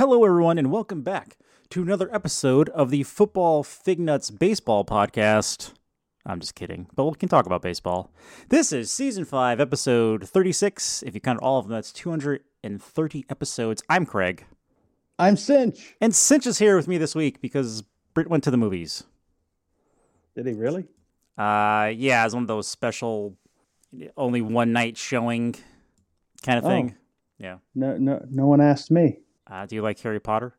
Hello, everyone, and welcome back to another episode of the Football Fig Nuts Baseball Podcast. I'm just kidding, but we can talk about baseball. This is season five, episode 36. If you count all of them, that's 230 episodes. I'm Craig, I'm Sinch. and Sinch is here with me this week because Britt went to the movies. Did he really? Uh, yeah, it's one of those special, only one night showing kind of thing. Yeah. No, no, no one asked me. Uh, do you like Harry Potter?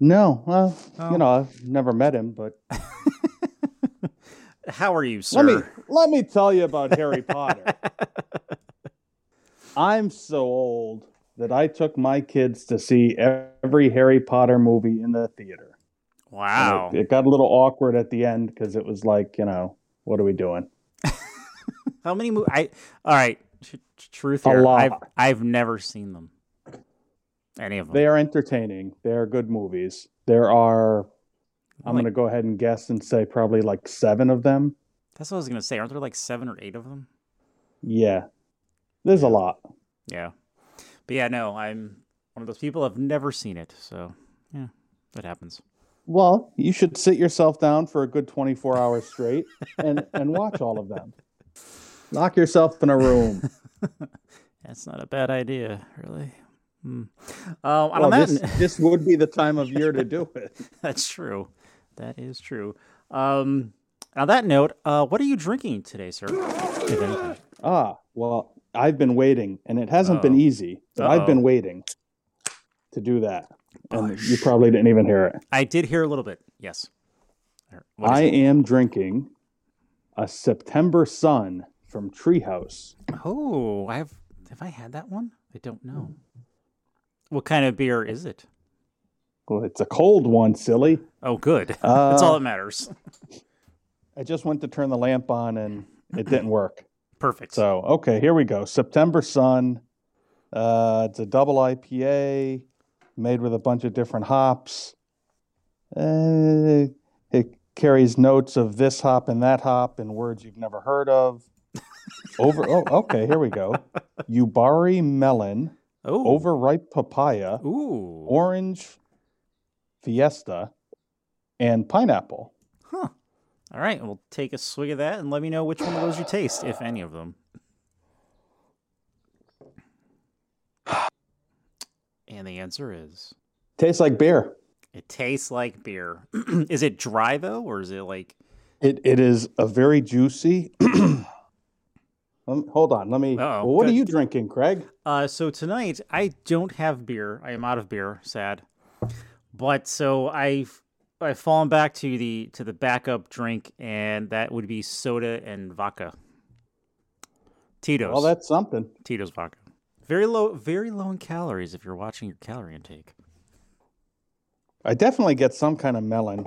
No, well, Oh. you know, I've never met him, but How are you, sir? let me let me tell you about Harry Potter. I'm so old that I took my kids to see every Harry Potter movie in the theater. Wow. It, it got a little awkward at the end because it was like, you know, what are we doing? How many movies? I all right. Tr- tr- truth here. I've I've never seen them. Any of them? They are entertaining. They are good movies. There are, I'm Like- going to go ahead and guess and say probably like seven of them. That's what I was gonna say. Aren't there like seven or eight of them? Yeah, there's a lot. Yeah. But yeah, no, I'm one of those people. I've never seen it, so yeah, that happens. Well, you should sit yourself down for a good 24 hours straight and, and watch all of them. Lock yourself in a room. That's not a bad idea, really. Um, on Well, this, this would be the time of year to do it. that's true. That is true. Um, on that note, uh, what are you drinking today, sir? Ah, well, I've been waiting, and it hasn't been Uh-oh. easy, but I've been waiting to do that. And Bush. you probably didn't even hear it. I did hear a little bit. Yes. I it? am drinking a September Sun from Treehouse. Oh, I have. Have I had that one? I don't know. What kind of beer is it? Well, it's a cold one, silly. Oh, good. Uh, That's all that matters. I just went to turn the lamp on, and it didn't work. Perfect. So, okay, here we go. September Sun. Uh, it's a double IPA made with a bunch of different hops. Uh, it carries notes of this hop and that hop and words you've never heard of. Over. Oh, okay. Here we go. Yubari melon, oh, overripe papaya, Ooh. orange fiesta, and pineapple. Huh. All right. We'll take a swig of that and let me know which one of those you taste, if any of them. And the answer is Tastes like beer. it tastes like beer. is it dry though, or is it like It it is a very juicy. Hold on, let me. Well, what are you drinking, Craig? Uh, so tonight I don't have beer. I am out of beer. Sad, but so I've I've fallen back to the to the backup drink, and that would be soda and vodka. Tito's. Well, that's something. Tito's vodka. Very low, very low in calories if you're watching your calorie intake. I definitely get some kind of melon.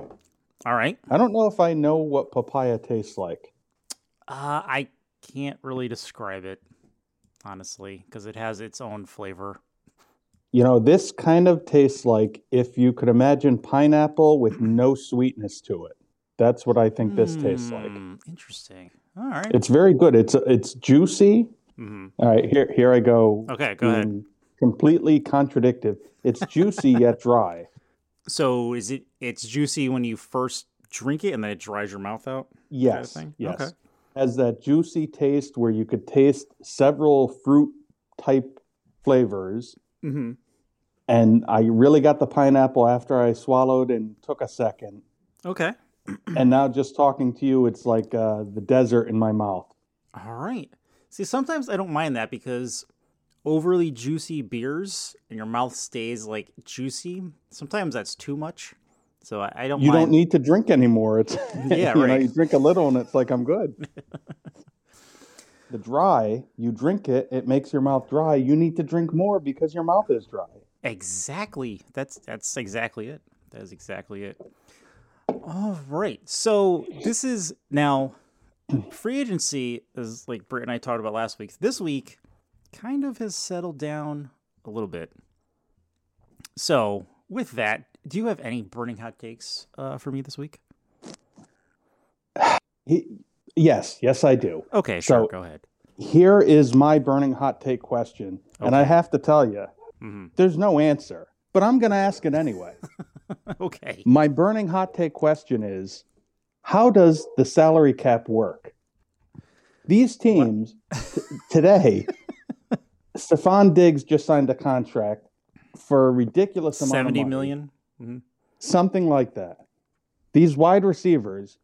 All right. I don't know if I know what papaya tastes like. Uh, I can't really describe it honestly because it has its own flavor. You know, this kind of tastes like if you could imagine pineapple with no sweetness to it. That's what I think this tastes like. Hmm, Interesting. All right. It's very good. It's it's juicy. hmm All right, here here I go. Okay, go ahead. Completely contradictive. It's juicy yet dry. So is it? It's juicy when you first drink it, and then it dries your mouth out. Yes. thing? Yes. Okay. Has that juicy taste where you could taste several fruit type flavors. Mm-hmm. And I really got the pineapple after I swallowed and took a second. Okay. And now just talking to you, it's like uh, the desert in my mouth. All right. See, sometimes I don't mind that because overly juicy beers and your mouth stays like juicy. Sometimes that's too much. So I, I don't. You mind. don't need to drink anymore. It's Yeah, you know, right. you drink a little and it's like I'm good. the dry, you drink it, it makes your mouth dry. You need to drink more because your mouth is dry. Exactly. That's that's exactly it. That is exactly it. All right. So this is now free agency is like Britt and I talked about last week. This week kind of has settled down a little bit. So with that, do you have any burning hot takes uh, for me this week? He, yes, yes, I do. Okay, sure. Go ahead. Here is my burning hot take question. And I have to tell you, hmm there's no answer. but I'm going to ask it anyway. okay. My burning hot take question is how does the salary cap work? These teams t- today, Stefon Diggs just signed a contract for a ridiculous amount of money. million. Mhm. something like that. These wide receivers,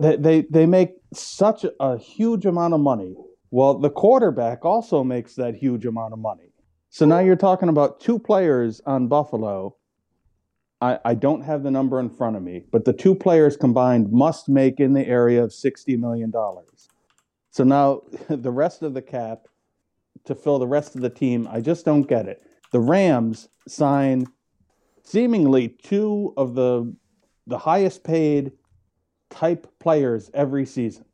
they, they they make such a huge amount of money. Well, the quarterback also makes that huge amount of money. So now you're talking about two players on Buffalo. I, I don't have the number in front of me, but the two players combined must make in the area of $60 million. So now the rest of the cap to fill the rest of the team, I just don't get it. The Rams sign seemingly two of the the highest paid type players every season.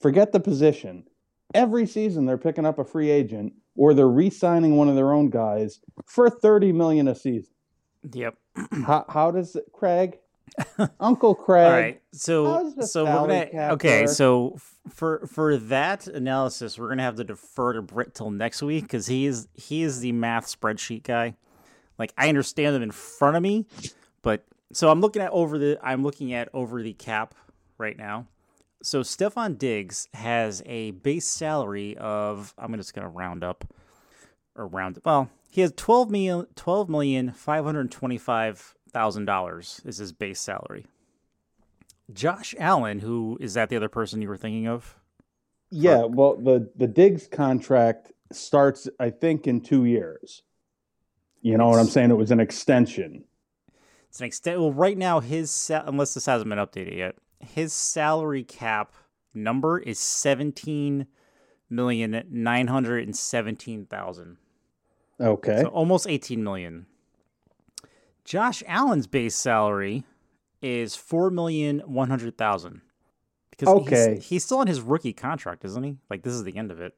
Forget the position. Every season they're picking up a free agent or they're re-signing one of their own guys for 30 million a season. Yep. How, how does it, Craig? Uncle Craig. All right. So so we're gonna okay. work? So for for that analysis, we're gonna have to defer to Britt till next week because he is he is the math spreadsheet guy. Like I understand them in front of me, but so I'm looking at over the I'm looking at over the cap right now. So Stefon Diggs has a base salary of I'm just gonna round up or round well he has 12 million 12 million 525 thousand dollars is his base salary. Josh Allen, who is that the other person you were thinking of? Yeah, well the the Diggs contract starts I think in 2 years. You know what I'm saying? It was an extension. It's an extent. Well, right now his sa- unless this hasn't been updated yet, his salary cap number is seventeen million nine hundred and seventeen thousand. Okay. So almost 18 million. Josh Allen's base salary is 4,100,000. Because Okay. he's, he's still on his rookie contract, isn't he? Like this is the end of it.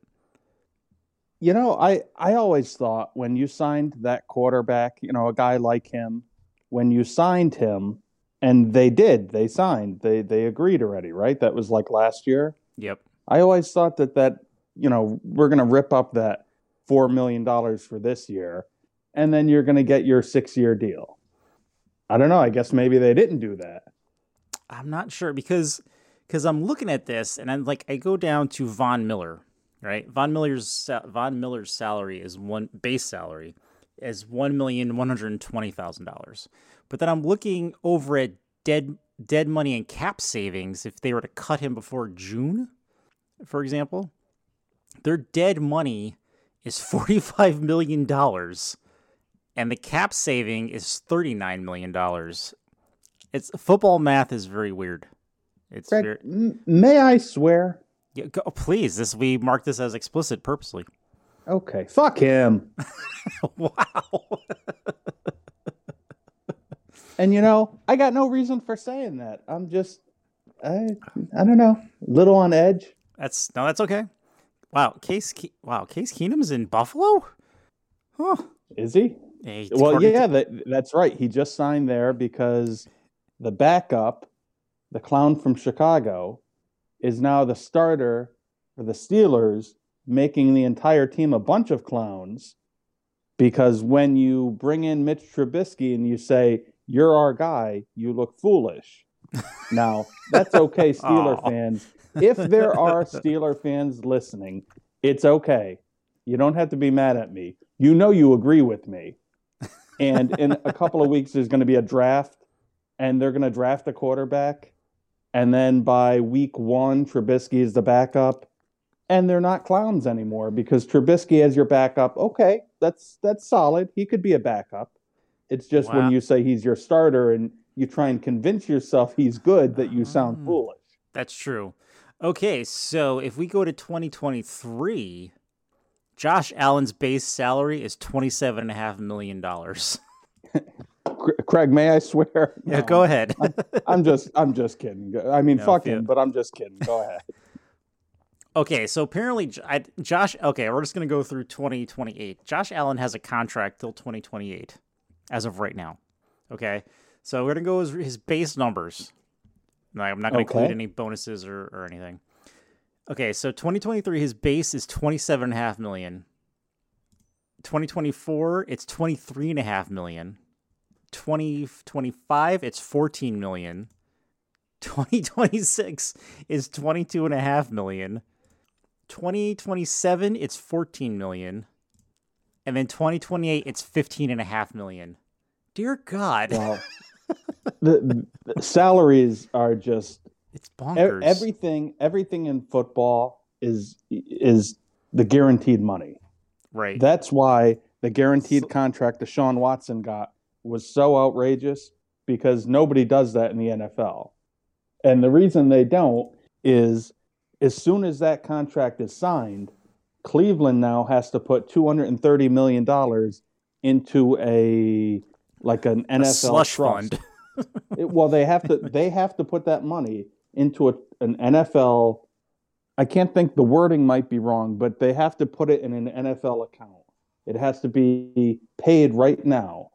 You know, I I always thought when you signed that quarterback, you know, a guy like him, when you signed him, and they did, they signed, they they agreed already, right? That was like last year. Yep. I always thought that that you know we're gonna rip up that four million dollars for this year, and then you're gonna get your six year deal. I don't know. I guess maybe they didn't do that. I'm not sure because because I'm looking at this and I'm like I go down to Von Miller, right? Von Miller's Von Miller's salary is one base salary is one million one hundred twenty thousand dollars, but then I'm looking over at dead dead money and cap savings if they were to cut him before June, for example, their dead money is forty five million dollars, and the cap saving is thirty nine million dollars. It's football math is very weird. It's Greg, very, may I swear? Yeah, go, oh, please. This we mark this as explicit purposely. Okay, fuck him. wow. And you know, I got no reason for saying that. I'm just, I, I don't know, little on edge. That's no, that's okay. Wow, Case. Ke- wow, Case Keenum's in Buffalo. Huh. Is he? Hey, Well, according to- yeah, that, that's right. He just signed there because the backup, the clown from Chicago, is now the starter for the Steelers, making the entire team a bunch of clowns. Because when you bring in Mitch Trubisky and you say, You're our guy, you look foolish. Now, that's okay, Steeler fans. If there are Steeler fans listening, it's okay. You don't have to be mad at me. You know you agree with me. And in a couple of weeks, there's going to be a draft, and they're going to draft a quarterback. And then by week one, Trubisky is the backup, and they're not clowns anymore because Trubisky as your backup. Okay, that's that's solid. He could be a backup. It's just Wow. when you say he's your starter and you try and convince yourself he's good that you sound Ah. foolish. That's true. Okay, so if we go to 2023, Josh Allen's base salary is twenty-seven and a half million dollars. Cr- Craig, may I swear? Yeah, No, go ahead. I'm just I'm just kidding. I mean, No, fuck feel- him, but I'm just kidding. Go ahead. Okay, so apparently J- I, Josh. Okay, we're just gonna go through 2028. Josh Allen has a contract till 2028, as of right now. Okay, so we're gonna go his, his base numbers. Like, I'm not gonna include any bonuses or, or anything. Okay, so 2023, his base is 27 and a half million. 2024, it's 23 and a half million. 2025, it's 14 million. 2026 is 22 and a half million. 2027, it's 14 million. And then 2028, it's 15 and a half million. Dear God. Well, the, the salaries are just it's e- bonkers. everything. Everything in football is is the guaranteed money. right. That's why the guaranteed So- contract Sean Watson got was so outrageous because nobody does that in the NFL. And the reason they don't is as soon as that contract is signed, Cleveland now has to put $230 million into a like an a NFL slush trust. fund. It- well, they have to they have to put that money into a, an NFL. I can't think the wording might be wrong, but they have to put it in an NFL account. It has to be paid right now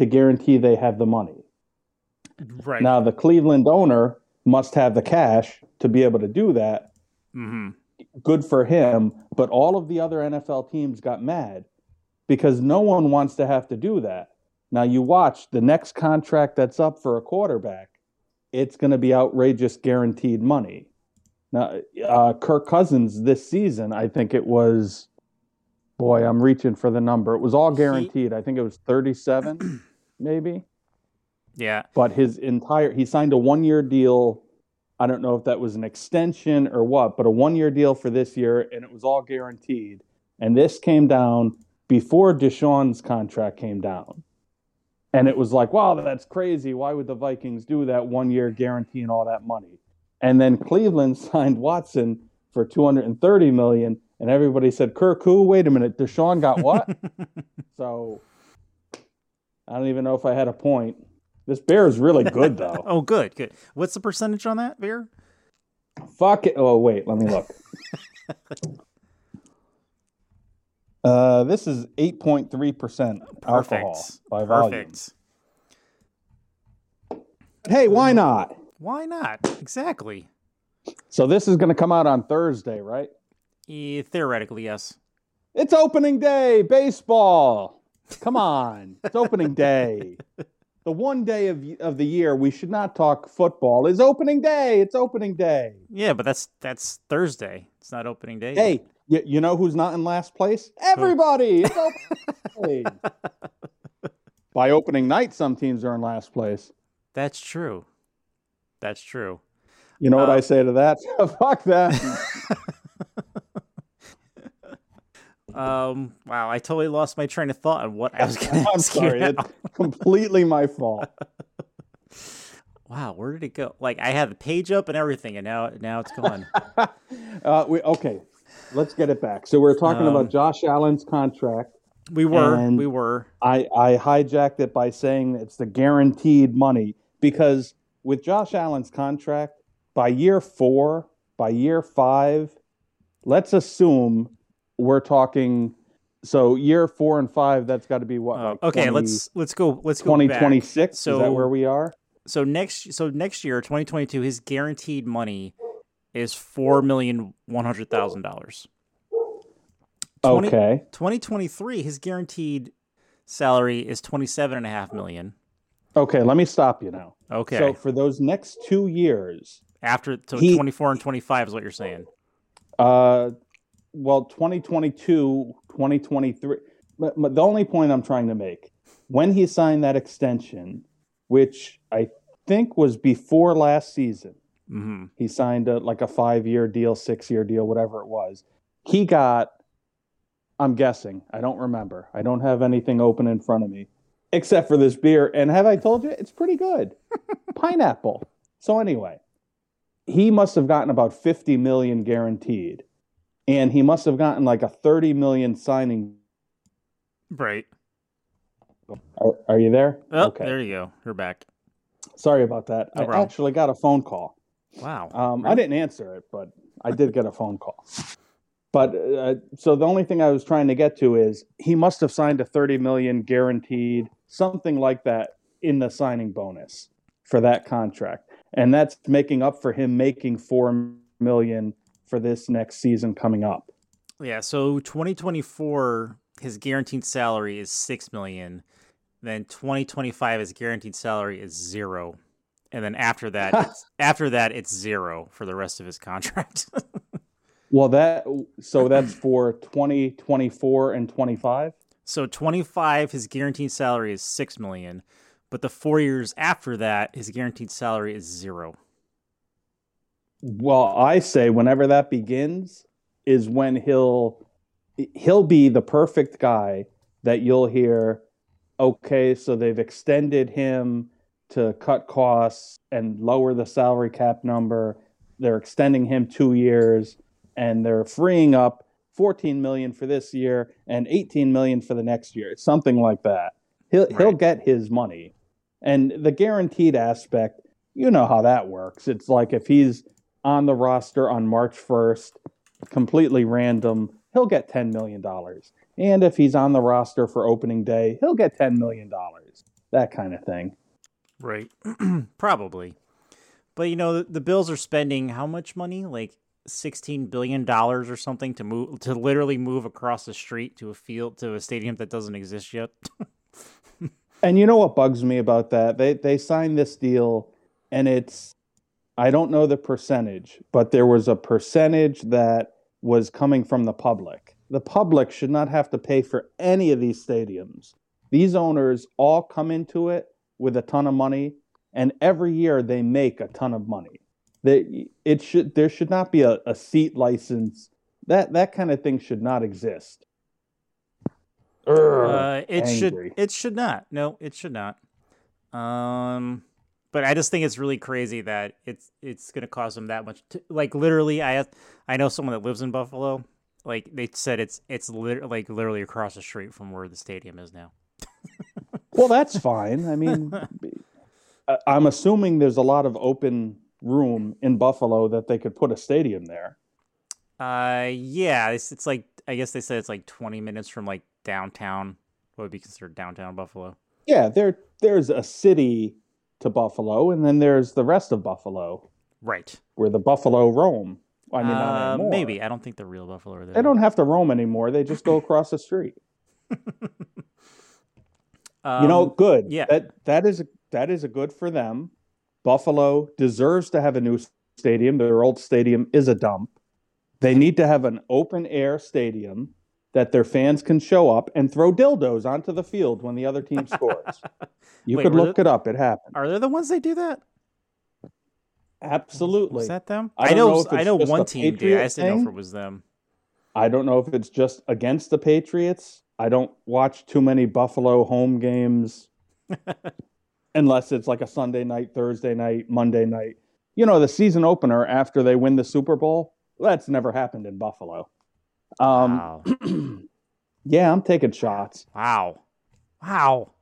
to guarantee they have the money. right. Now, the Cleveland owner must have the cash to be able to do that. hmm Good for him. But all of the other NFL teams got mad because no one wants to have to do that. Now, you watch the next contract that's up for a quarterback, it's going to be outrageous guaranteed money. Now, uh, Kirk Cousins this season, I think it was, boy, I'm reaching for the number. It was all guaranteed. I think it was 37, maybe Yeah. but his entire he signed a one year deal. I don't know if that was an extension or what, but a one year deal for this year, and it was all guaranteed. And this came down before Deshaun's contract came down. And it was like, wow, that's crazy. Why would the Vikings do that one year guaranteeing all that money? And then Cleveland signed Watson for 230 million, and everybody said, Kirk, who? Wait a minute, Deshaun got what? so I don't even know if I had a point. This beer is really good though. oh, good, good. What's the percentage on that beer? Fuck it. Oh wait, let me look. uh, this is eight point three percent alcohol Perfect. by volume. Perfect. Hey, why not? Why not? Exactly. So this is going to come out on Thursday, right? Eh, theoretically, yes. It's opening day, baseball. Come on, it's opening day. The one day of of the year we should not talk football is opening day. It's opening day. Yeah, but that's that's Thursday. It's not opening day. Hey, you, you know who's not in last place? Everybody. It's opening day. By opening night, some teams are in last place. that's true. That's true. You know what Uh, I say to that? Fuck that. Um. Wow, I totally lost my train of thought on what I was going to I'm ask you. sorry. now. It's completely my fault. Wow, where did it go? Like I had the page up and everything, and now now it's gone. Uh, we, okay, let's get it back. So we're talking Um, about Josh Allen's contract. We were, And- we were. I, I hijacked it by saying it's the guaranteed money because with Josh Allen's contract, by year four, by year five, let's assume we're talking. So year four and five, that's got to be what? Uh, like okay, 20 let's let's go. Let's go back. 2026. is that So- where we are? So next, so next year, 2022, his guaranteed money is four million one hundred thousand dollars. Okay. 2023, his guaranteed salary is twenty-seven and a half million. Okay. Let me stop you now. Okay, So for those next two years, after so he- 24 and 25 is what you're saying. Uh, well, 2022, 2023. But, but the only point I'm trying to make, when he signed that extension, which I think was before last season, hmm he signed a, like a five year deal, six year deal, whatever it was. He got, I'm guessing, I don't remember. I don't have anything open in front of me except for this beer. And have I told you? It's pretty good. Pineapple. So, anyway, he must have gotten about 50 million guaranteed. And he must have gotten like a 30 million signing. Right. Are, are you there? Oh, okay. there you go. You're back. Sorry about that. No I problem. actually got a phone call. Wow. Um, I didn't answer it, but I did get a phone call. But uh, so the only thing I was trying to get to is he must have signed a 30 million guaranteed, something like that in the signing bonus for that contract. And that's making up for him making 4 million for this next season coming up. Yeah. So 2024, his guaranteed salary is six million. Then 2025, his guaranteed salary is zero, and then after that, after that, it's zero for the rest of his contract. Well, that so that's for 2024 and 25. so 25, his guaranteed salary is six million, but the four years after that, his guaranteed salary is zero. Well, I say whenever that begins is when he'll he'll be the perfect guy that you'll hear okay, so they've extended him to cut costs and lower the salary cap number. They're extending him 2 years and they're freeing up 14 million for this year and 18 million for the next year. Something like that. He'll he'll get his money. And the guaranteed aspect, you know how that works. It's like if he's on the roster on March 1st, completely random, he'll get $10 million. And if he's on the roster for opening day, he'll get $10 million. That kind of thing. Right. Probably. But you know, the, the Bills are spending how much money? Like 16 billion dollars or something to move to literally move across the street to a field to a stadium that doesn't exist yet. And you know what bugs me about that? They they signed this deal and it's I don't know the percentage, but there was a percentage that was coming from the public. The public should not have to pay for any of these stadiums. These owners all come into it with a ton of money and every year they make a ton of money. They, it should there should not be a, a seat license. That that kind of thing should not exist. Uh, it angry. should it should not. No, it should not. Um but I just think it's really crazy that it's it's going to cost them that much. To, like literally I I know someone that lives in Buffalo. Like they said it's it's lit, like literally across the street from where the stadium is now. Well, that's fine. I mean, I'm assuming there's a lot of open room in Buffalo that they could put a stadium there. Uh, yeah, it's, it's like I guess they said it's like 20 minutes from like downtown. What would be considered downtown Buffalo? Yeah, there there's a city to Buffalo, and then there's the rest of Buffalo Right. where the Buffalo roam. I mean, uh, maybe I don't think the real Buffalo are there. they don't have to roam anymore. They just go across the street. Um, you know, good. yeah. that that is that is a good for them. Buffalo deserves to have a new stadium. Their old stadium is a dump. They need to have an open air stadium that their fans can show up and throw dildos onto the field when the other team scores. You Wait, could look it up. It happened. are they the ones that do that? Absolutely. Is that them? I I, know. know I know one team did. I didn't know if it was them. I don't know if it's just against the Patriots. I don't watch too many Buffalo home games unless it's like a Sunday night, Thursday night, Monday night. You know, the season opener after they win the Super Bowl, that's never happened in Buffalo. Um, wow. yeah, I'm taking shots. Wow. Wow.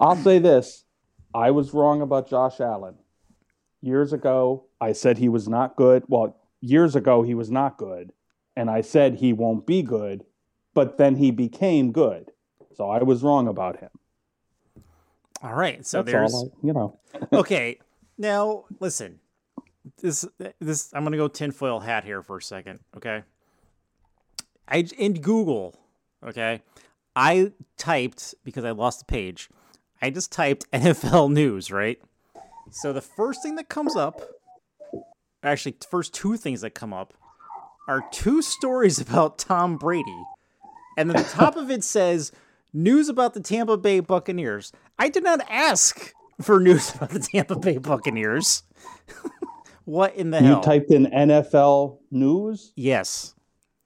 I'll say this I was wrong about Josh Allen. Years ago, I said he was not good. Well, years ago, he was not good. And I said he won't be good, but then he became good. So I was wrong about him. All right. So That's there's I, you know. okay. Now listen. This this I'm gonna go tinfoil hat here for a second. Okay. I in Google. Okay. I typed because I lost the page. I just typed NFL news, right? So the first thing that comes up, actually, first two things that come up, are two stories about Tom Brady, and then the top of it says news about the Tampa Bay Buccaneers. I did not ask for news about the Tampa Bay Buccaneers. what in the You hell? You typed in NFL news. yes,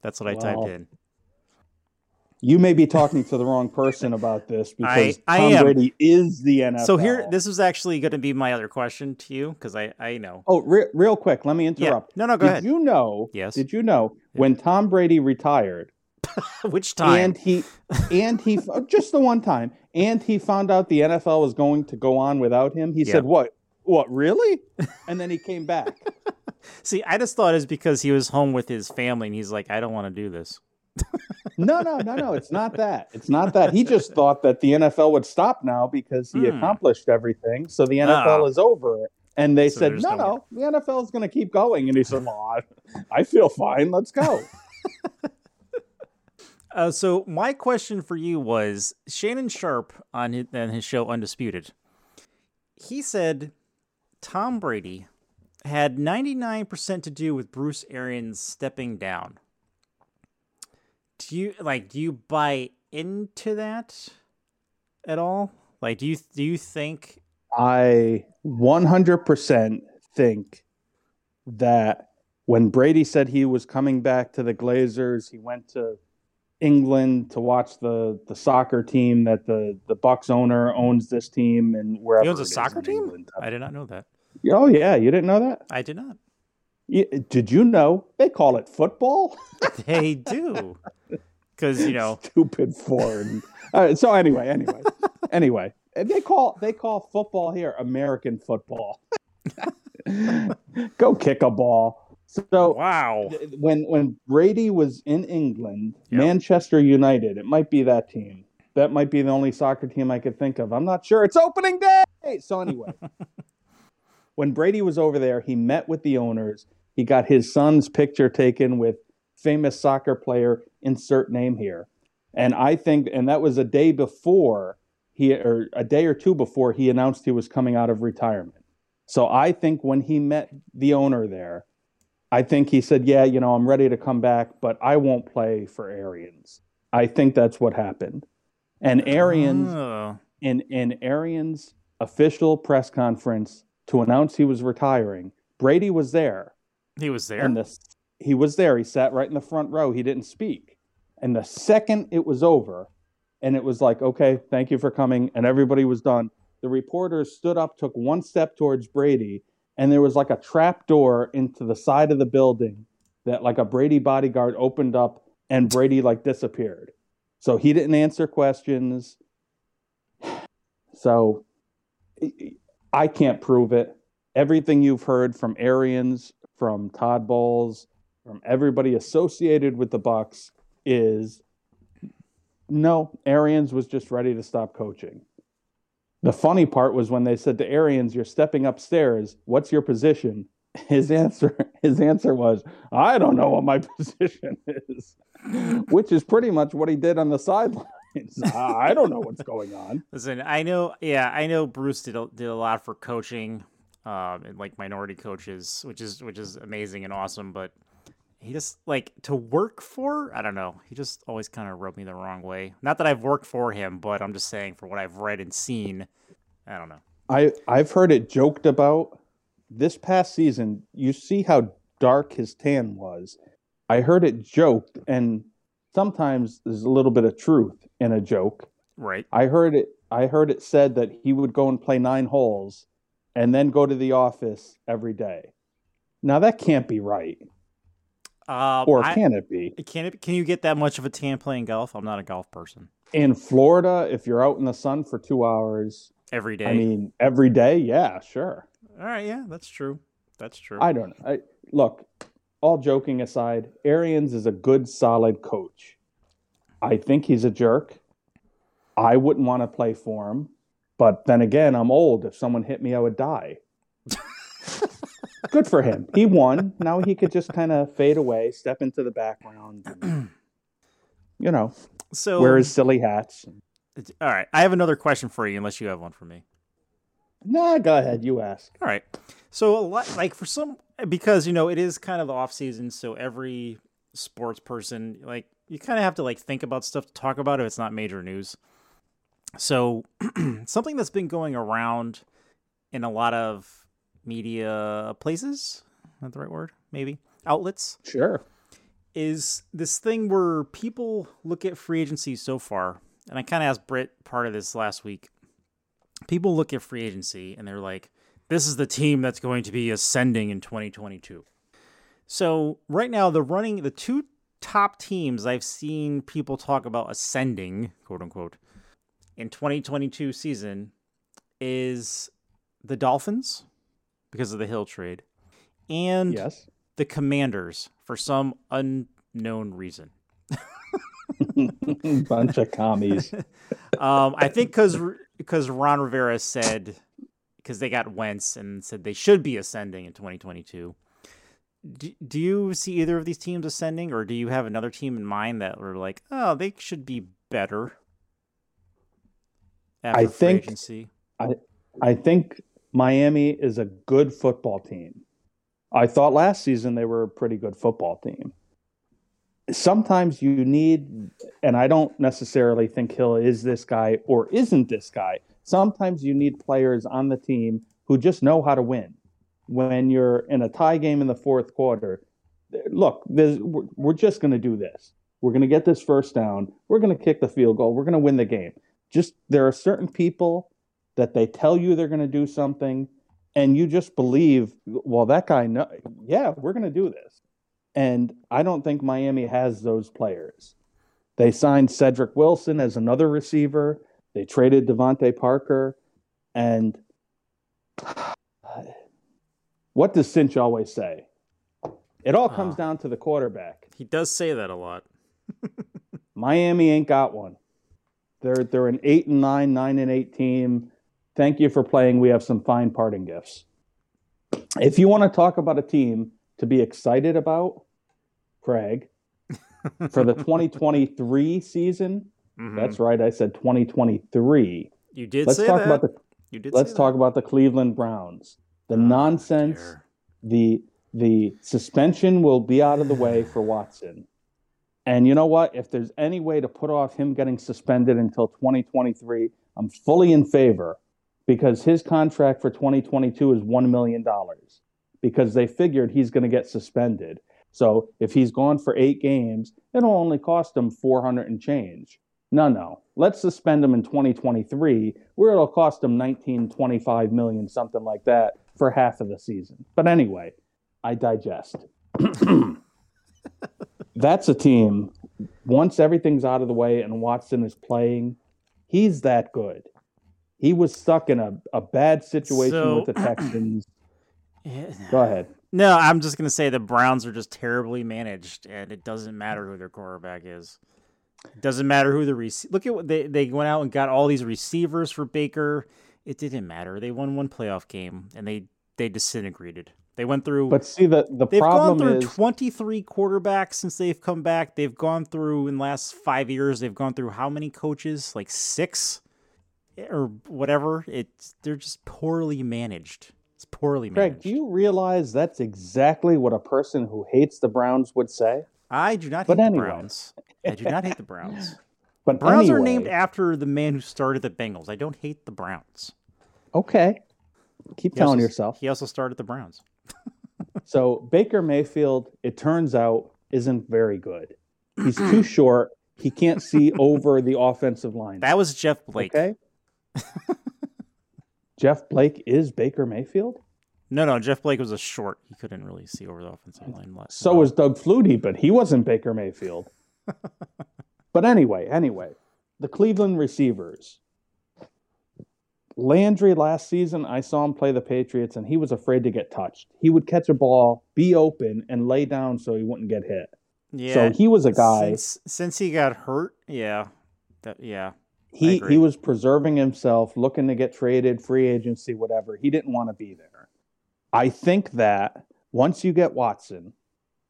that's what I typed in. You may be talking to the wrong person about this because I Tom am. Brady is the NFL. So here, this was actually going to be my other question to you because I I know. Oh, re- real quick, let me Yeah. interrupt. No, no, go did ahead. you know? Yes. Did you know when Tom Brady retired? Which time? And he, and he, just the one time, and he found out the NFL was going to go on without him. He Yeah. said, "What? What? Really?" And then he came back. See, I just thought it's because he was home with his family and he's like, I don't want to do this. No, no, no, no. It's not that. It's not that. He just thought that the NFL would stop now because he Hmm. accomplished everything. So the NFL Ah. is over. And they So said, no, no no, the NFL is going to keep going. And he said, well, I, I feel fine. Let's go. Uh, so my question for you was Shannon Sharpe on his, on his show Undisputed. He said Tom Brady had 99% to do with Bruce Arians stepping down. Do you like do you buy into that at all? Like do you do you think I 100% think that when Brady said he was coming back to the Glazers, he went to England to watch the the soccer team that the the Bucs owner owns this team and wherever he owns a soccer team? England. I did not know that. Oh yeah, you didn't know that? I did not. You, did you know they call it football? They do. Cuz you know, Stupid foreign. so anyway, anyway, anyway, they call they call football here American football. Go kick a ball. So wow. when when Brady was in England, Yep. Manchester United, it might be that team. That might be the only soccer team I could think of. I'm not sure. It's opening day. So anyway, when Brady was over there, he met with the owners. He got his son's picture taken with famous soccer player insert name here. And I think and that was a day before he or a day or two before he announced he was coming out of retirement. So I think when he met the owner there, I think he said, "Yeah, you know, I'm ready to come back, but I won't play for Arians." I think that's what happened. And Arians Oh. in in Arians' official press conference to announce he was retiring, Brady was there, He was there. and the he was there. He sat right in the front row. He didn't speak. And the second it was over, and it was like, "Okay, thank you for coming," and everybody was done. The reporters stood up, took one step towards Brady, and there was like a trap door into the side of the building that like a Brady bodyguard opened up and Brady like disappeared. So he didn't answer questions. So I can't prove it. Everything you've heard from Arians, from Todd Bowles, from everybody associated with the Bucs is no, Arians was just ready to stop coaching. The funny part was when they said to Arians, "You're stepping upstairs. What's your position?" His answer, his answer was, "I don't know what my position is," which is pretty much what he did on the sidelines. I don't know what's going on. Listen, I know. Yeah, I know. Bruce did a, did a lot for coaching, um, and like minority coaches, which is which is amazing and awesome. But he just like to work for. I don't know. He just always kind of rubbed me the wrong way. Not that I've worked for him, but I'm just saying for what I've read and seen. I don't know. I I've heard it joked about this past season. You see how dark his tan was. I heard it joked, and sometimes there's a little bit of truth in a joke. Right. I heard it. I heard it said that he would go and play nine holes, and then go to the office every day. Now that can't be right, Um, or I- can it be? can it? Can you get that much of a tan playing golf? I'm not a golf person. In Florida, if you're out in the sun for two hours, Every day. I mean, every day, yeah, sure. All right. Yeah, that's true. That's true. I don't know. I, look, all joking aside, Arians is a good, solid coach. I think he's a jerk. I wouldn't want to play for him. But then again, I'm old. If someone hit me, I would die. good for him. He won. Now he could just kind of fade away, step into the background. and, you know, so wear his silly hats. all right. I have another question for you, unless you have one for me. Nah, go ahead. You ask. All right. So a lot like for some because you know it is kind of the off season, so every sports person like you kind of have to like think about stuff to talk about if it's not major news. So something that's been going around in a lot of media places, that the right word? Maybe outlets Sure. is this thing where people look at free agency so far, and I kind of asked Britt part of this last week. People look at free agency and they're like, this is the team that's going to be ascending in 2022. So, right now, the running, the two top teams I've seen people talk about ascending, quote unquote, in 2022 season is the Dolphins because of the Hill trade and Yes. the Commanders for some unknown reason. Bunch of commies. Um, I think because because Ron Rivera said because they got Wentz and said they should be ascending in 2022. do, do you see either of these teams ascending, or do you have another team in mind that are like, oh, they should be better? After I think- agency? I think Miami is a good football team. I thought last season they were a pretty good football team. Sometimes you need, and I don't necessarily think Hill is this guy or isn't this guy. Sometimes you need players on the team who just know how to win. When you're in a tie game in the fourth quarter, look, we're, we're just going to do this. We're going to get this first down. We're going to kick the field goal. We're going to win the game. Just there are certain people that they tell you they're going to do something and you just believe well that guy know yeah we're going to do this and i don't think miami has those players they signed cedrick wilson as another receiver they traded devante parker and what does sinch always say it all comes Ah. down to the quarterback He does say that a lot. Miami ain't got one. They're they're an eight and nine, nine and eight team. Thank you for playing. We have some fine parting gifts. If you want to talk about a team to be excited about, Craig, for the 2023 season, Mhm. that's right, I said 2023. you did Let's say talk that. about the you did. let's talk about the Cleveland Browns. The that. nonsense the the suspension will be out of the way for Watson. And you know what? If there's any way to put off him getting suspended until 2023, I'm fully in favor because his contract for 2022 is $1 million because they figured he's going to get suspended. So if he's gone for eight games, it'll only cost him 400 and change. No, no. Let's suspend him in 2023 where it'll cost him 19, 25 million, something like that for half of the season. But anyway, I digest. That's a team. Once everything's out of the way and Watson is playing, he's that good. He was stuck in a, a bad situation So- with the Texans. Yeah. Go ahead. No, I'm just gonna say the Browns are just terribly managed, and it doesn't matter who their quarterback is. It doesn't matter who the rec- look at what they they went out and got all these receivers for Baker. It didn't matter. They won one playoff game and they they disintegrated. They went through. But see, the, the they've gone through is 23 quarterbacks since they've come back. They've gone through in the last five years. They've gone through how many coaches? Like six or whatever. It's they're just poorly managed. It's poorly managed. Greg, do you realize that's exactly what a person who hates the Browns would say? I do not But hate the Browns. I do not hate the Browns. But Browns are named after the man who started the Bengals. I don't hate the Browns. Okay. Keep He telling also- yourself. He also started the Browns. So Baker Mayfield, it turns out, isn't very good. He's too short. He can't see over the offensive line. That was Jeff Blake. Okay. Jeff Blake is Baker Mayfield. No, no, Jeff Blake was a short. He couldn't really see over the offensive line. So was Doug Flutie, but he wasn't Baker Mayfield. But anyway, anyway, the Cleveland receivers. Landry last season, I saw him play the Patriots, and he was afraid to get touched. He would catch a ball, be open, and lay down so he wouldn't get hit. yeah. So he was a guy. since, since he got hurt. Yeah, that yeah. he he was preserving himself, looking to get traded, free agency, whatever. He didn't want to be there. I think that once you get Watson,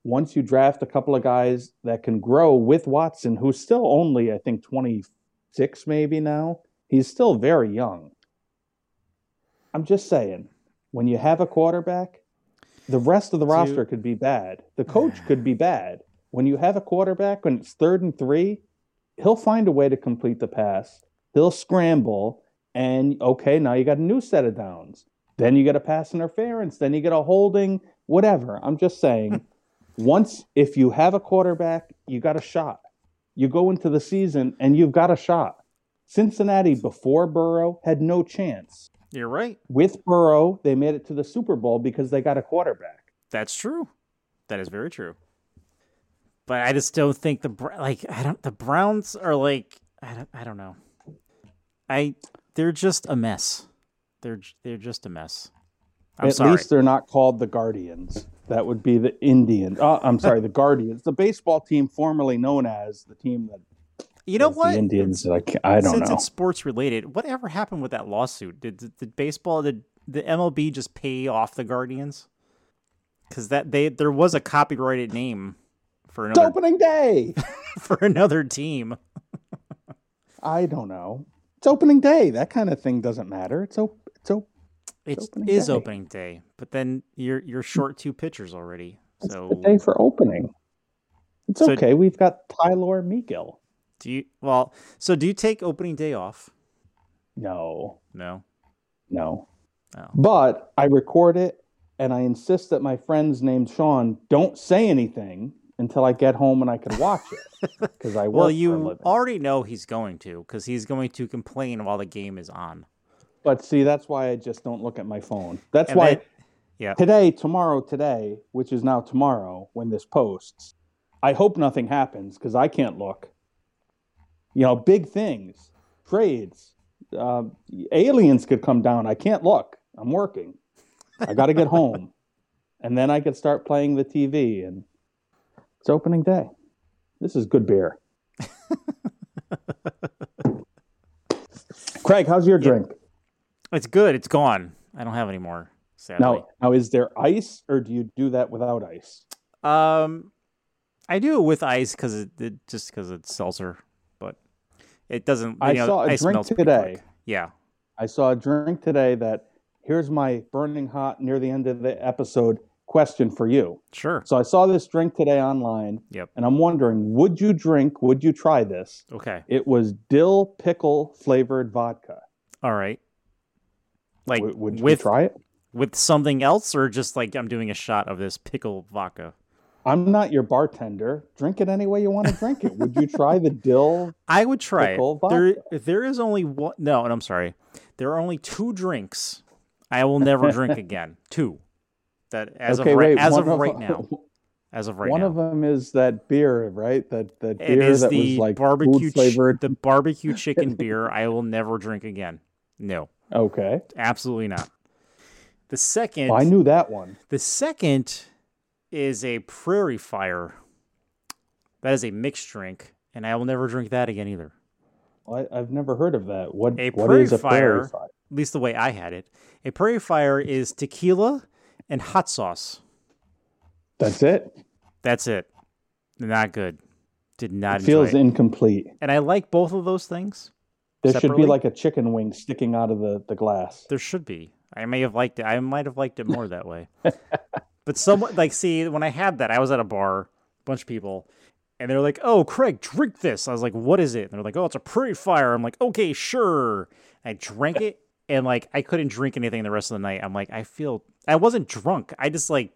once you draft a couple of guys that can grow with Watson, who's still only I think 26 maybe now, he's still very young. I'm just saying, when you have a quarterback, the rest of the roster could be bad. The coach could be bad. When you have a quarterback when it's third and three, he'll find a way to complete the pass. He'll scramble, and okay, now you got a new set of downs. Then you get a pass interference. Then you get a holding, whatever. I'm just saying, once if you have a quarterback, you got a shot. You go into the season and you've got a shot. Cincinnati before Burrow had no chance. You're right. With Burrow, they made it to the Super Bowl because they got a quarterback. That's true. That is very true. But I just don't think the like I don't the Browns are like I don't I don't know. I they're just a mess. They're they're just a mess. I'm At sorry. least they're not called the Guardians. That would be the Indians. Oh, uh, I'm sorry, the Guardians, the baseball team formerly known as the team that you know what? the Indians. I, ca- I don't know. Since know. it's sports related, whatever happened with that lawsuit? Did, did, baseball did the MLB just pay off the Guardians? because that they there was a copyrighted name for It's another opening day. for another team. I don't know. It's opening day. That kind of thing doesn't matter. It's op- it's op- It opening is day. opening day, but then you're you're short two pitchers already. it's So the day for opening. It's So- okay. We've got Tylor Megill. do you? Well, so do you take opening day off? No, No. no. Oh. But I record it and I insist that my friends named Sean don't say anything until I get home and I can watch it because I work Well, you already know he's going to because he's going to complain while the game is on. But see, that's why I just don't look at my phone. That's And why then- yeah. today, tomorrow, today, which is now tomorrow when this posts, I hope nothing happens because I can't look. You know, big things, trades, uh, aliens could come down. I can't look. I'm working. I got to get home. And then I could start playing the TV. And it's opening day. This is good beer. Craig, how's your Yeah. It's good. It's gone. I don't have any more. Sadly. Now, now, is there ice or do you do that without ice? Um, I do it with ice because it, it just because it's seltzer, but it doesn't. I know, saw a ice drink today. quick. Yeah. I saw a drink today that here's my burning hot near the end of the episode question for you. Sure. So I saw this drink today online Yep. and I'm wondering, would you drink, would you try this? Okay. It was dill pickle flavored vodka. All right. Like W- would you with try it? with something else, or just like I'm doing a shot of this pickle vodka. I'm not your bartender. Drink it any way you want to drink it. Would you try the dill? I would try Pickle it. There, vodka. there is only one. No, and I'm sorry. There are only two drinks I will never drink again. Two. That as okay, of right, wait. as one of right now. As of right one now. of them is that beer, right? That that beer is that the was like barbecue food flavored. ch- the barbecue chicken beer I will never drink again. No, okay, absolutely not. The second, oh, I knew that one. the second is a Prairie Fire. That is a mixed drink, and I will never drink that again either. I, I've never heard of that. What A what prairie is a prairie fire- fire? At least the way I had it. A Prairie Fire is tequila and hot sauce. That's it. That's it. Not good. Did not It feels it. incomplete. and I like both of those things. There should be like a chicken wing sticking out of the, the glass. There should be. I may have liked it. I might have liked it more that way. but someone like see when I had that, I was at a bar, bunch of people, and they're like, "Oh, Craig, drink this." I was like, "What is it?" And they're like, "Oh, it's a Prairie Fire." I'm like, "Okay, sure." I drank it, and like I couldn't drink anything the rest of the night. I'm like, I feel I wasn't drunk. I just like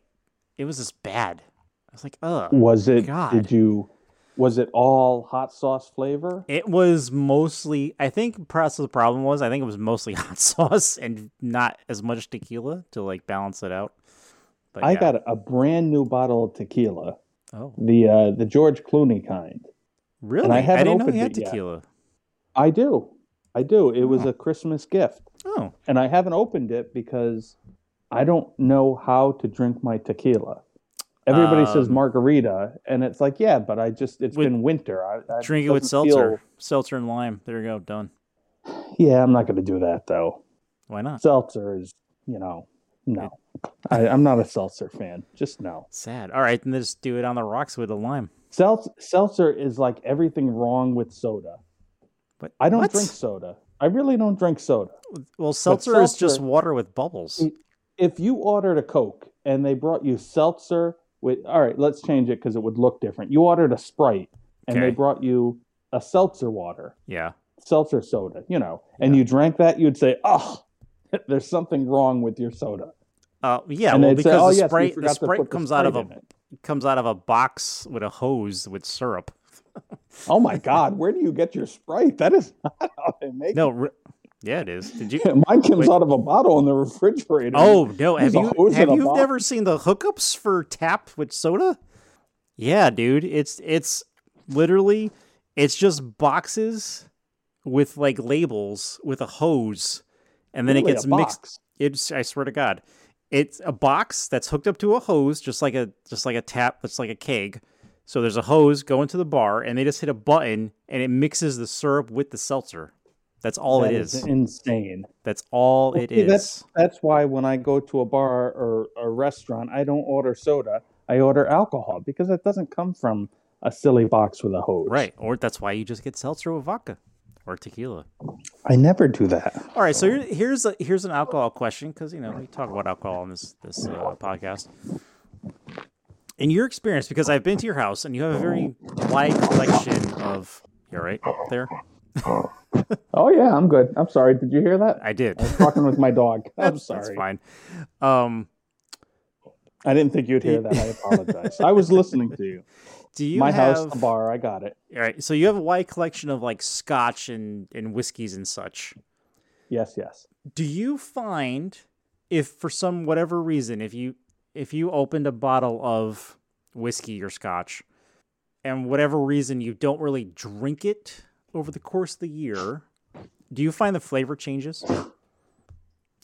it was just bad. I was like, "Ugh." Was it? God. Did you? Was it all hot sauce flavor? It was mostly. I think perhaps the problem was. I think it was mostly hot sauce and not as much tequila to like balance it out. But I yeah. got a brand new bottle of tequila, Oh, the uh, the George Clooney kind. really? I, haven't didn't know opened you had it yet. tequila. I do, I do. It was Oh. a Christmas gift, Oh, and I haven't opened it because I don't know how to drink my tequila. Everybody says Um, margarita, and it's like, yeah, but I just it's With- been winter. I, I drink it with doesn't feel- seltzer, seltzer and lime. There you go, done. Yeah, I'm not going to do that though. Why not? Seltzer is, you know, no. I, I'm not a seltzer fan. Just no. Sad. All right, then just do it on the rocks with the lime. Seltz, seltzer is like everything wrong with soda. But I don't what? drink soda. I really don't drink soda. Well, seltzer, is just water with bubbles. If you ordered a Coke and they brought you seltzer with, all right, let's change it because it would look different. You ordered a Sprite and they brought you a seltzer water, Yeah. seltzer soda, you know, and Yeah. you drank that, you'd say, oh, there's something wrong with your soda. Uh, yeah. and well, they'd say, because oh, the yes, sprite, the sprite the comes out of a it. comes out of a box with a hose with syrup. Oh my God, where do you get your Sprite? That is not how they make No, re- yeah, it is. Did you? Mine comes Wait. out of a bottle in the refrigerator. Oh no! Have There's you have you never seen the hookups for tap with soda? Yeah, dude. It's it's literally it's just boxes with like labels with a hose, and then Really, it gets mixed. It's I swear to God, it's a box that's hooked up to a hose, just like a just like a tap, that's like a keg. So there's a hose going to the bar, and they just hit a button, and it mixes the syrup with the seltzer. That's all That it is. insane. That's all Well, it see, is. That's that's why when I go to a bar or a restaurant, I don't order soda. I order alcohol because it doesn't come from a silly box with a hose. Right. Or that's why you just get seltzer with vodka or tequila. I never do that. All right, so here's a, here's an alcohol question because you know we talk about alcohol on this this uh, podcast. In your experience, because I've been to your house and you have a very wide collection of. You're right there? Oh yeah, I'm good. I'm sorry. Did you hear that? I did. I was talking with my dog. I'm That's sorry. fine. Um, I didn't think you'd hear that. I apologize. I was listening to you. do you my have? house, the bar. I got it. All right, so you have a wide collection of like Scotch and and whiskeys and such. Yes, yes. do you find if for some whatever reason if you if you opened a bottle of whiskey or scotch and whatever reason you don't really drink it over the course of the year do you find the flavor changes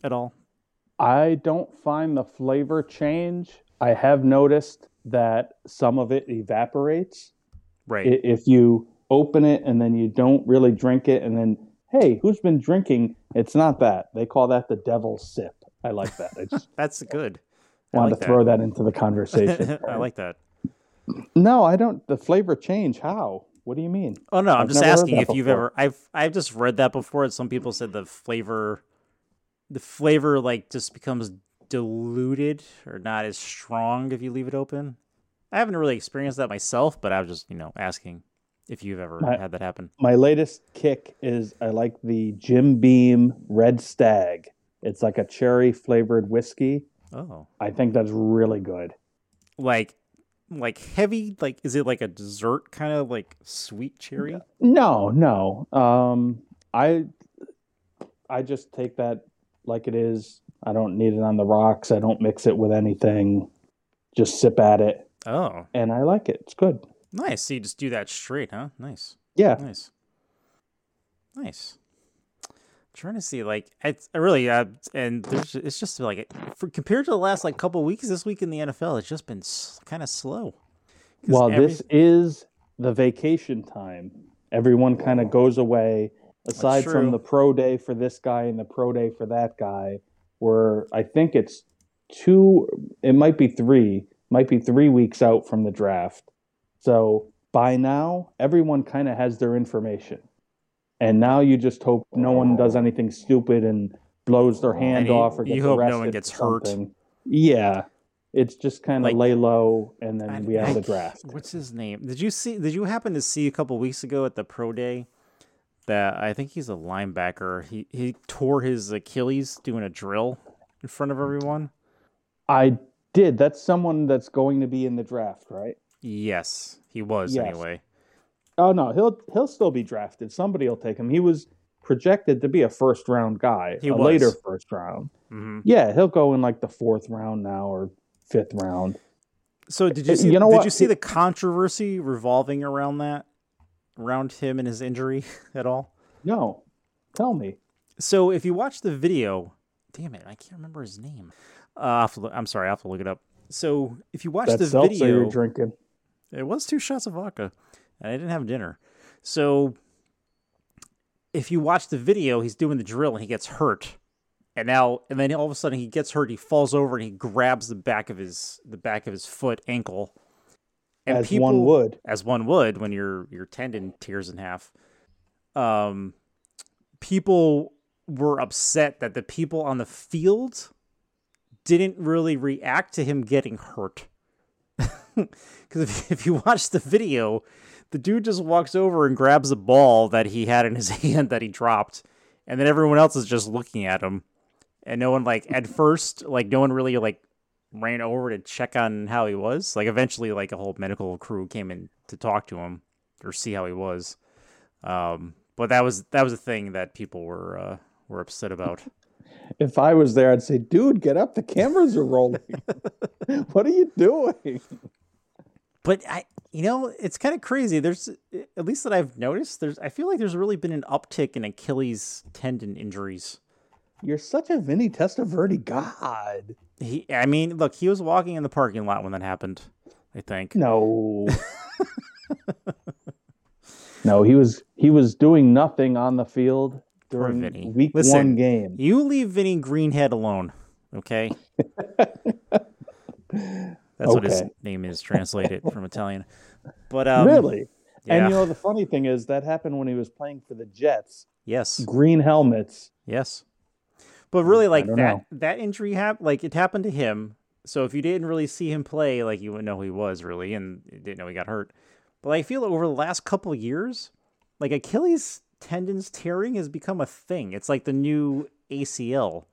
at all? I don't find the flavor change. I have noticed that some of it evaporates. Right. If you open it and then you don't really drink it and then hey who's been drinking? It's not that. They call that the devil's sip. I like that. I just that's good. I wanted like to that. throw that into the conversation. I like that. No i don't the flavor change how what do you mean oh no i'm I've just asking if you've ever i've i've just read that before some people said the flavor the flavor like just becomes diluted or not as strong if you leave it open. I haven't really experienced that myself, but I was just, you know, asking if you've ever My- had that happen. my latest kick is i like the jim beam red stag it's like a cherry flavored whiskey Oh. i think that's really good Like like heavy, like is it like a dessert kind of like sweet cherry? No, no. Um, I I just take that like it is. I don't need it on the rocks. I don't mix it with anything. Just sip at it, Oh. and I like it. It's good. Nice. So you just do that straight, huh? Nice. Yeah, Nice. Nice. Trying to see like it's really uh, and there's it's just like for, compared to the last like couple weeks this week in the NFL it's just been s- kind of slow. well, every- this is the vacation time. Everyone kind of goes away. Aside from the pro day for this guy and the pro day for that guy, where I think it's two, it might be three, might be three weeks out from the draft. So by now, everyone kind of has their information. And now you just hope no one does anything stupid and blows their hand you- off or gets hurt. you hope no one gets hurt. Yeah. It's just kind of Like- lay low and then I- we have I the draft. What's his name? Did you see? Did you happen to see a couple weeks ago at the pro day that I think he's a linebacker. He he tore his Achilles doing a drill in front of everyone. I did. That's someone that's going to be in the draft, right? Yes, he was Yes. anyway. Oh no, he'll he'll still be drafted. Somebody will take him. He was projected to be a first round guy, He a was. later first round. hmm Yeah, he'll go in like the fourth round now or fifth round. So did you Uh, see? you know did what? you see the controversy revolving around that, around him and his injury at all? No, tell me. So if you watch the video, damn it, I can't remember his name. Uh, look, I'm sorry, I have to look it up. So if you watch That the video, you're drinking. It was two shots of vodka. And I didn't have dinner. So if you watch the video, he's doing the drill and he gets hurt. And now and then all of a sudden he gets hurt, he falls over and he grabs the back of his the back of his foot ankle. And As one would. As one would when your your tendon tears in half. Um people were upset that the people on the field didn't really react to him getting hurt. Because if, if you watch the video, the dude just walks over and grabs a ball that he had in his hand that he dropped, and then everyone else is just looking at him, and no one like at first like no one really like ran over to check on how he was. Like eventually, like a whole medical crew came in to talk to him or see how he was. Um, but that was that was a thing that people were uh, were upset about. If I was there, I'd say, "Dude, get up! The cameras are rolling. what are you doing?" But I, you know, it's kind of crazy. There's at least that I've noticed. There's I feel like there's really been an uptick in Achilles tendon injuries. You're such a Vinny Testaverde god. He, I mean, look, he was walking in the parking lot when that happened. I think. No. no, he was he was doing nothing on the field during Vinny. week Listen, one game. You leave Vinny Greenhead alone, okay? That's what his name is translated from Italian. But um, really? Yeah. And you know the funny thing is that happened when he was playing for the Jets. yes, Green helmets. yes. But really, like that know. that injury happened. Like it happened to him. So if you didn't really see him play, like you wouldn't know who he was really, and didn't know he got hurt. But I feel over the last couple of years, like Achilles tendons tearing has become a thing. It's like the new ACL.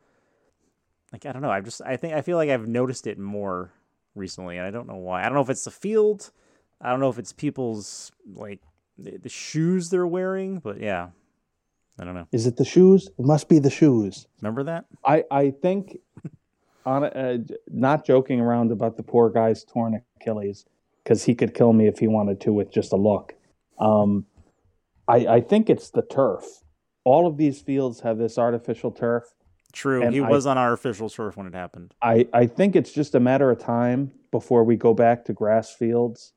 Like I don't know. I've just I think I feel like I've noticed it more recently, and I don't know why. I don't know if it's the field. I don't know if it's people's like the, the shoes they're wearing, but yeah, I don't know. Is it the shoes? It must be the shoes. Remember that? I I think, on uh, not joking around about the poor guy's torn Achilles because he could kill me if he wanted to with just a look. Um, I I think it's the turf. All of these fields have this artificial turf. True. And he I- was on our official turf when it happened. I, I think it's just a matter of time before we go back to grass fields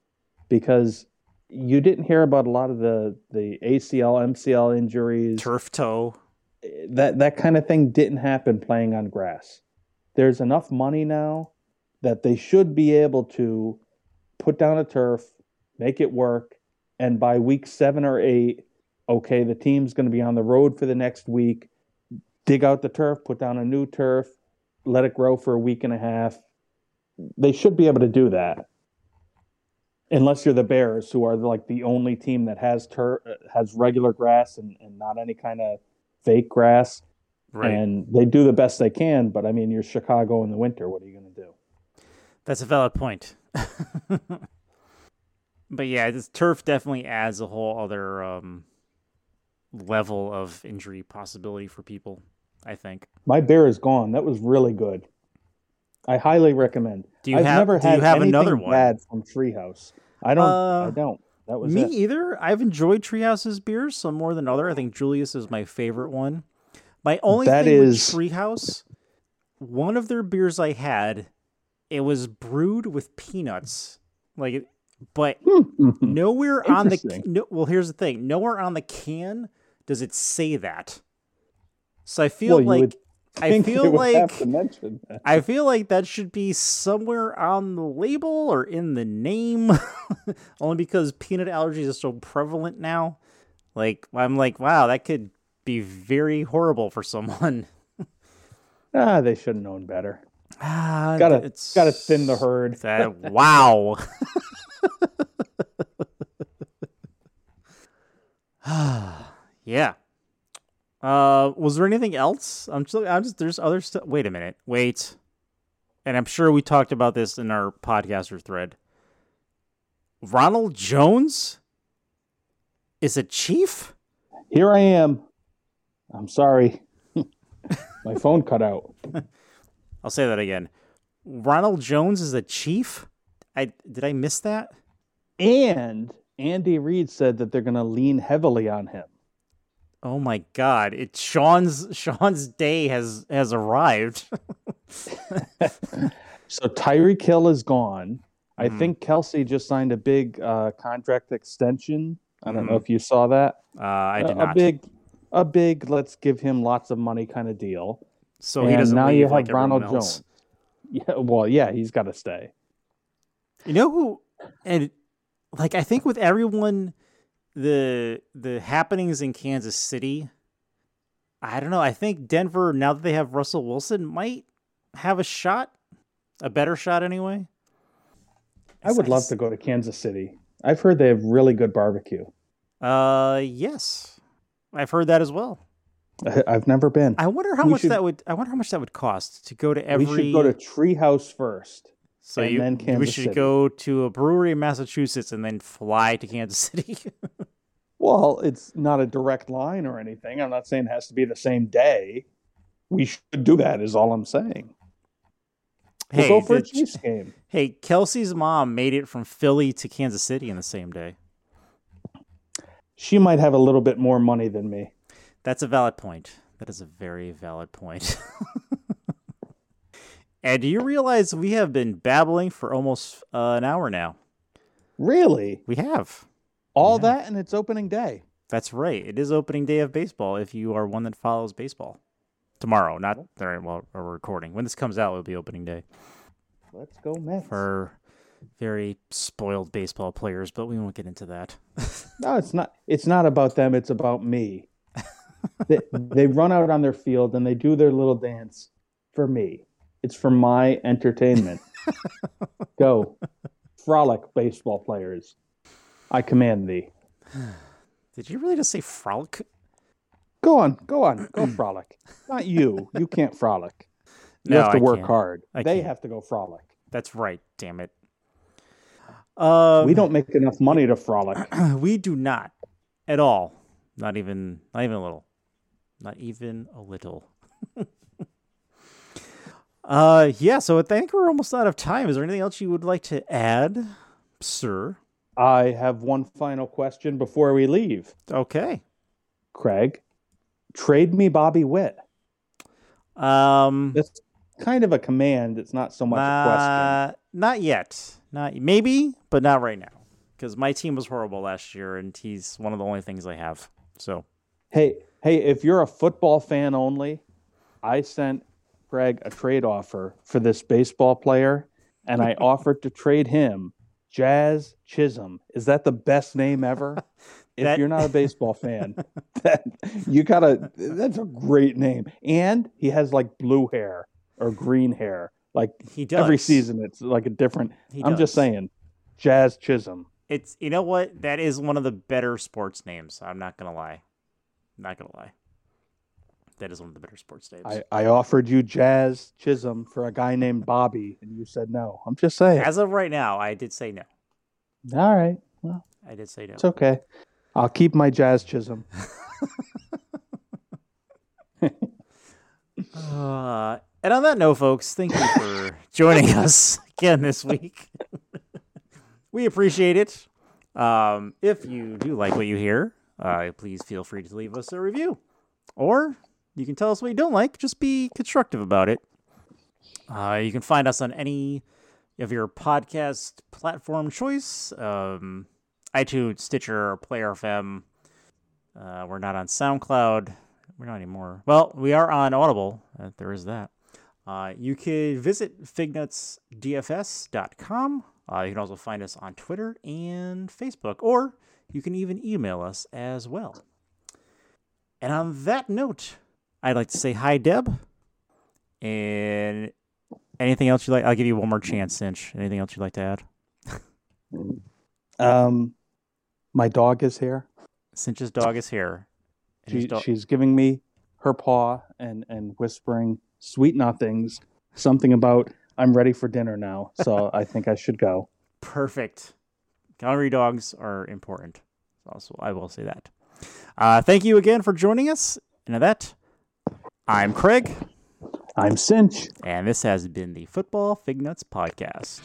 because you didn't hear about a lot of the, the ACL, MCL injuries. Turf toe. That that kind of thing didn't happen playing on grass. There's enough money now that they should be able to put down a turf, make it work, and by week seven or eight, okay, the team's going to be on the road for the next week. Dig out the turf, put down a new turf, let it grow for a week and a half. They should be able to do that, unless you're the Bears, who are like the only team that has turf, has regular grass and, and not any kind of fake grass. Right. And they do the best they can, but I mean, you're Chicago in the winter. What are you going to do? That's a valid point. but yeah, this turf definitely adds a whole other um, level of injury possibility for people. I think. My bear is gone. That was really good. I highly recommend. Do you I've have? never do had you have another one? bad from Treehouse. I don't. Uh, I don't. That was Me it. either. I've enjoyed Treehouse's beers some more than other. I think Julius is my favorite one. My only That thing is- with Treehouse, one of their beers I had, it was brewed with peanuts, like, it- but nowhere on the no, well. Here's the thing: nowhere on the can does it say that. So I feel Well, like I feel like have to mention that. I feel like that should be somewhere on the label or in the name, only because peanut allergies are so prevalent now. Like I'm like, wow, that could be very horrible for someone. Ah, they should have known better. Ah, Gotta it's gotta thin the herd. That wow. Ah, yeah. Uh, was there anything else? I'm just, I'm just, there's other stuff. Wait a minute. Wait. And I'm sure we talked about this in our podcaster thread. Ronald Jones is a chief? Here I am. I'm sorry. My phone cut out. I'll say that again. Ronald Jones is a chief? I did I miss that? And Andy Reid said that they're going to lean heavily on him. Oh my god! It Sean's Sean's day has has arrived. So Tyreek Hill is gone. I Mhm. think Kelce just signed a big uh, contract extension. I don't know Mhm. if you saw that. Uh, I A- did a not. big, a big. Let's give him lots of money kind of deal. so he doesn't now leave you have like Ronald. Jones. Yeah, well, yeah, he's got to stay. You know who? And like I think with everyone, the the happenings in Kansas City. I don't know. I think Denver now that they have Russell Wilson might have a shot, a better shot anyway. I would love to go to Kansas City. I've heard they have really good barbecue. Uh, yes, I've heard that as well. I- I've never been. I wonder how We much should- that would. I wonder how much that would cost to go to every. We should go to Treehouse first. So and you, then we should City. go to a brewery in Massachusetts and then fly to Kansas City. Well, it's not a direct line or anything. I'm not saying it has to be the same day. We should do that. Is all I'm saying. Hey, go for a Chiefs game. hey, Kelce's mom made it from Philly to Kansas City in the same day. She might have a little bit more money than me. That's a valid point. That is a very valid point. and do you realize we have been babbling for almost uh, an hour now? Really? We have. All Yeah. that and it's opening day. That's right. It is opening day of baseball if you are one that follows baseball. Tomorrow, not during while we're recording. When this comes out, it'll be opening day Let's go Mets. for very spoiled baseball players, but we won't get into that. No, it's not. It's not about them. It's about me. they, they run out on their field and they do their little dance for me. It's for my entertainment. Go, frolic, baseball players. I command thee. Did you really just say frolic? Go on, go on, go frolic. Not you. You can't frolic. You No, have to I work can't. hard. I they can't. have to go frolic. That's right. Damn it. Um, we don't make enough money to frolic. we do not at all. Not even. Not even a little. Not even a little. uh, yeah. So I think we're almost out of time. Is there anything else you would like to add, sir? I have one final question before we leave. Okay. Craig, trade me Bobby Witt. Um. That's kind of a command. It's not so much a question. Uh, not yet. Not maybe, but not right now. Because my team was horrible last year, and he's one of the only things I have. So Hey, hey, if you're a football fan only, I sent Craig a trade offer for this baseball player, and I offered to trade him Jazz Chisholm. Is that the best name ever? If That- you're not a baseball fan, that, you gotta. That's a great name, and he has like blue hair or green hair. Like he does every season, it's like a different. He I'm just saying, Jazz Chisholm. It's you know what? That is one of the better sports names. I'm not gonna lie. I'm Not gonna lie. That is one of the better sports names. I, I offered you Jazz Chisholm for a guy named Bobby, and you said no. I'm just saying. As of right now, I did say no. All right. Well, I did say no. it's okay. I'll keep my Jazz Chisholm. Uh, and on that note, folks, thank you for joining us again this week. we appreciate it. Um, if you do like what you hear, uh, please feel free to leave us a review. Or you can tell us what you don't like. Just be constructive about it. Uh, you can find us on any of your podcast platform choice um, iTunes, Stitcher, Player FM. Uh, we're not on SoundCloud. We're not anymore. Well, we are on Audible. Uh, there is that. Uh, you could visit fignutsdfs.com. Uh, you can also find us on Twitter and Facebook, or you can even email us as well. And on that note, I'd like to say hi, Deb. And anything else you like? I'll give you one more chance, Sinch. Anything else you'd like to add? Um, my dog is here. Sinch's dog is here. She, dog- she's giving me her paw and, and whispering sweet nothings, something about I'm ready for dinner now. So I think I should go. Perfect. Gallery dogs are important. Also, I will say that. Uh, thank you again for joining us. And at that, I'm Craig. I'm Sinch. And this has been the Football Fig Nuts Podcast.